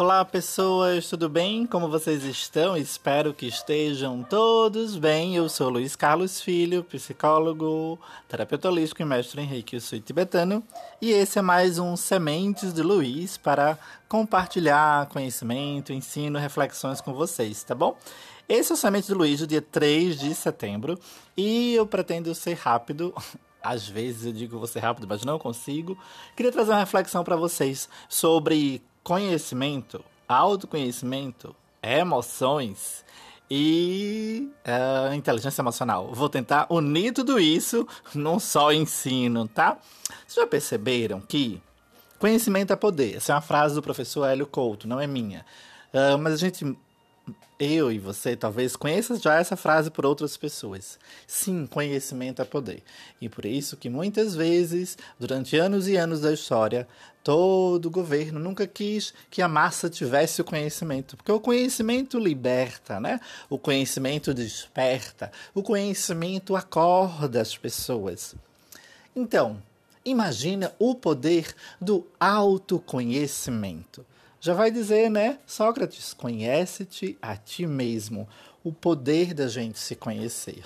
Olá, pessoas, tudo bem? Como vocês estão? Espero que estejam todos bem. Eu sou Luiz Carlos Filho, psicólogo, terapeuta holístico e mestre Henrique eu sou tibetano. E esse é mais um Sementes de Luiz para compartilhar conhecimento, ensino, reflexões com vocês, tá bom? Esse é o Sementes de Luiz do dia 3 de setembro e eu pretendo ser rápido. Às vezes eu digo ser rápido, mas não consigo. Queria trazer uma reflexão para vocês sobre conhecimento, autoconhecimento, emoções e uh, inteligência emocional. Vou tentar unir tudo isso num só ensino, tá? Vocês já perceberam que conhecimento é poder? Essa é uma frase do professor Hélio Couto, não é minha. Uh, mas a gente eu e você talvez conheçam já essa frase por outras pessoas. Sim, conhecimento é poder. E por isso que muitas vezes, durante anos e anos da história, todo governo nunca quis que a massa tivesse o conhecimento, porque o conhecimento liberta, né? O conhecimento desperta, o conhecimento acorda as pessoas. Então, imagina o poder do autoconhecimento. Já vai dizer, né? Sócrates, conhece-te a ti mesmo. O poder da gente se conhecer.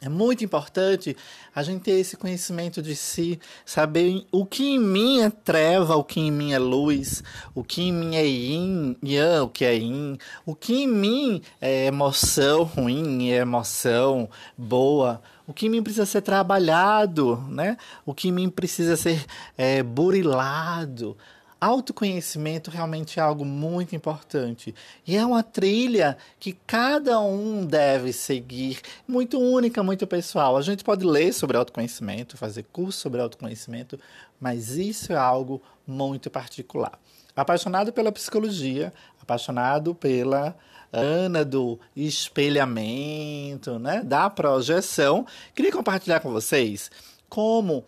É muito importante a gente ter esse conhecimento de si, saber o que em mim é treva, o que em mim é luz, o que em mim é yin, yang, o que é yin, o que em mim é emoção ruim, é emoção boa, o que em mim precisa ser trabalhado, né? O que em mim precisa ser é, burilado autoconhecimento realmente é algo muito importante. E é uma trilha que cada um deve seguir, muito única, muito pessoal. A gente pode ler sobre autoconhecimento, fazer curso sobre autoconhecimento, mas isso é algo muito particular. Apaixonado pela psicologia, apaixonado pela Ana do espelhamento, né, da projeção, queria compartilhar com vocês como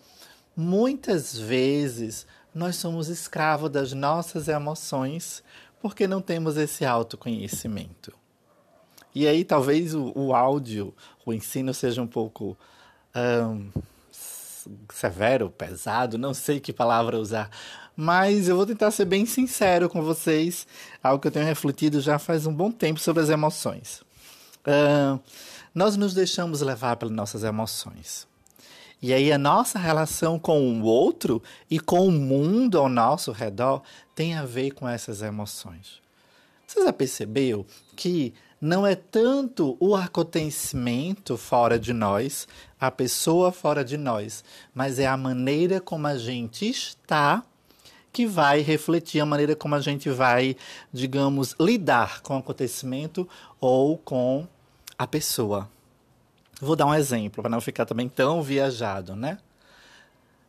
muitas vezes nós somos escravos das nossas emoções porque não temos esse autoconhecimento. E aí talvez o, o áudio, o ensino seja um pouco um, severo, pesado, não sei que palavra usar, mas eu vou tentar ser bem sincero com vocês, algo que eu tenho refletido já faz um bom tempo sobre as emoções. Uh, nós nos deixamos levar pelas nossas emoções. E aí a nossa relação com o outro e com o mundo ao nosso redor tem a ver com essas emoções. Você já percebeu que não é tanto o acontecimento fora de nós, a pessoa fora de nós, mas é a maneira como a gente está que vai refletir a maneira como a gente vai, digamos, lidar com o acontecimento ou com a pessoa. Vou dar um exemplo para não ficar também tão viajado, né?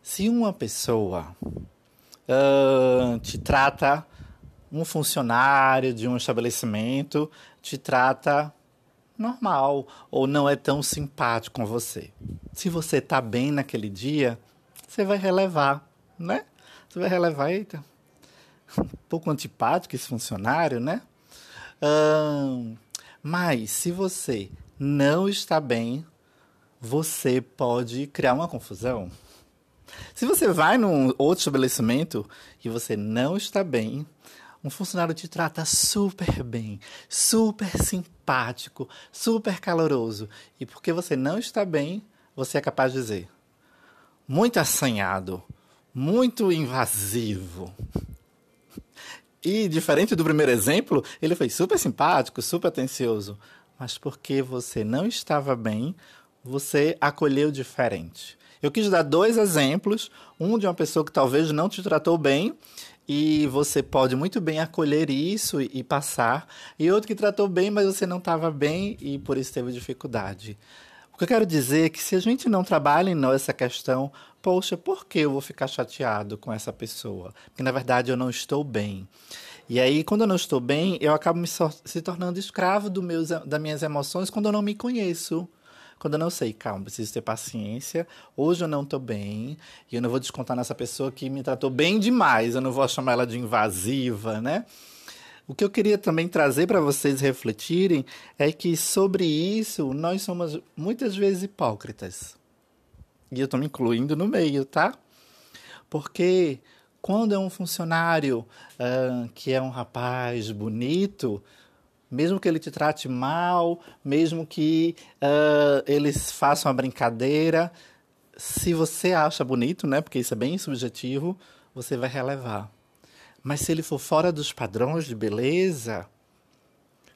Se uma pessoa uh, te trata, um funcionário de um estabelecimento te trata normal ou não é tão simpático com você. Se você tá bem naquele dia, você vai relevar, né? Você vai relevar, eita, um pouco antipático esse funcionário, né? Uh, mas se você não está bem, você pode criar uma confusão. Se você vai num outro estabelecimento e você não está bem, um funcionário te trata super bem, super simpático, super caloroso, e porque você não está bem, você é capaz de dizer: muito assanhado, muito invasivo. E diferente do primeiro exemplo, ele foi super simpático, super atencioso mas porque você não estava bem, você acolheu diferente. Eu quis dar dois exemplos, um de uma pessoa que talvez não te tratou bem e você pode muito bem acolher isso e passar, e outro que tratou bem, mas você não estava bem e por isso teve dificuldade. O que eu quero dizer é que se a gente não trabalha em nós essa questão, poxa, por que eu vou ficar chateado com essa pessoa? Porque na verdade eu não estou bem. E aí, quando eu não estou bem, eu acabo me so se tornando escravo do meus, das minhas emoções quando eu não me conheço. Quando eu não sei, calma, preciso ter paciência. Hoje eu não estou bem e eu não vou descontar nessa pessoa que me tratou bem demais. Eu não vou chamar ela de invasiva, né? O que eu queria também trazer para vocês refletirem é que sobre isso nós somos muitas vezes hipócritas. E eu estou me incluindo no meio, tá? Porque Quando é um funcionário uh, que é um rapaz bonito, mesmo que ele te trate mal, mesmo que uh, eles façam a brincadeira, se você acha bonito, né, porque isso é bem subjetivo, você vai relevar. Mas se ele for fora dos padrões de beleza,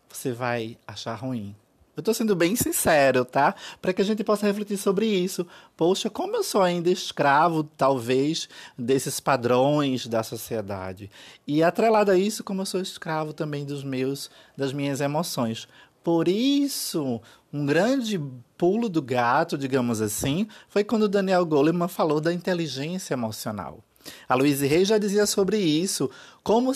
você vai achar ruim. Eu estou sendo bem sincero, tá? Para que a gente possa refletir sobre isso. Poxa, como eu sou ainda escravo, talvez, desses padrões da sociedade. E atrelado a isso, como eu sou escravo também dos meus, das minhas emoções. Por isso, um grande pulo do gato, digamos assim, foi quando Daniel Goleman falou da inteligência emocional. A Luísa Reis já dizia sobre isso. Como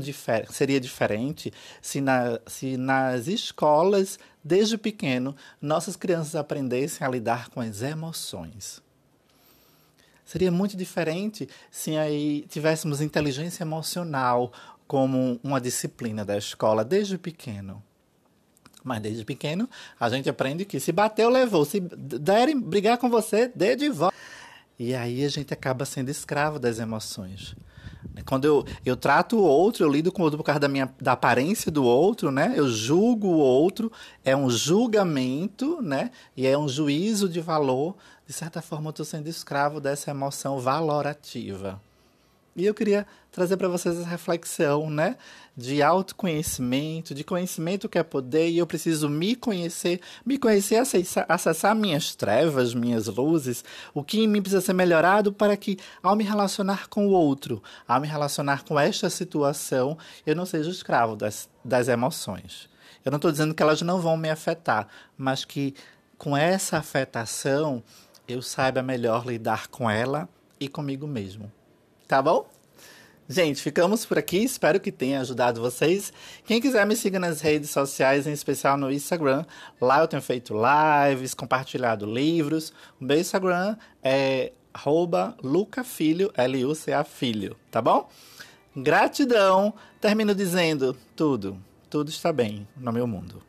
difer seria diferente se, na, se nas escolas, desde pequeno, nossas crianças aprendessem a lidar com as emoções? Seria muito diferente se aí tivéssemos inteligência emocional como uma disciplina da escola desde pequeno. Mas desde pequeno a gente aprende que se bateu, levou. Se derem brigar com você, dê de volta. E aí a gente acaba sendo escravo das emoções. Quando eu, eu trato o outro, eu lido com o outro por causa da, minha, da aparência do outro, né? Eu julgo o outro, é um julgamento, né? E é um juízo de valor. De certa forma, eu estou sendo escravo dessa emoção valorativa. E eu queria trazer para vocês essa reflexão, né? De autoconhecimento, de conhecimento que é poder, e eu preciso me conhecer, me conhecer, acessar, minhas trevas, minhas luzes, o que em mim precisa ser melhorado para que, ao me relacionar com o outro, ao me relacionar com esta situação, eu não seja escravo das, das emoções. Eu não estou dizendo que elas não vão me afetar, mas que com essa afetação eu saiba melhor lidar com ela e comigo mesmo. Tá bom? Gente, ficamos por aqui. Espero que tenha ajudado vocês. Quem quiser me siga nas redes sociais, em especial no Instagram. Lá eu tenho feito lives, compartilhado livros. O meu Instagram é lucafilho, L-U-C-A filho, tá bom? Gratidão. Termino dizendo tudo, tudo está bem no meu mundo.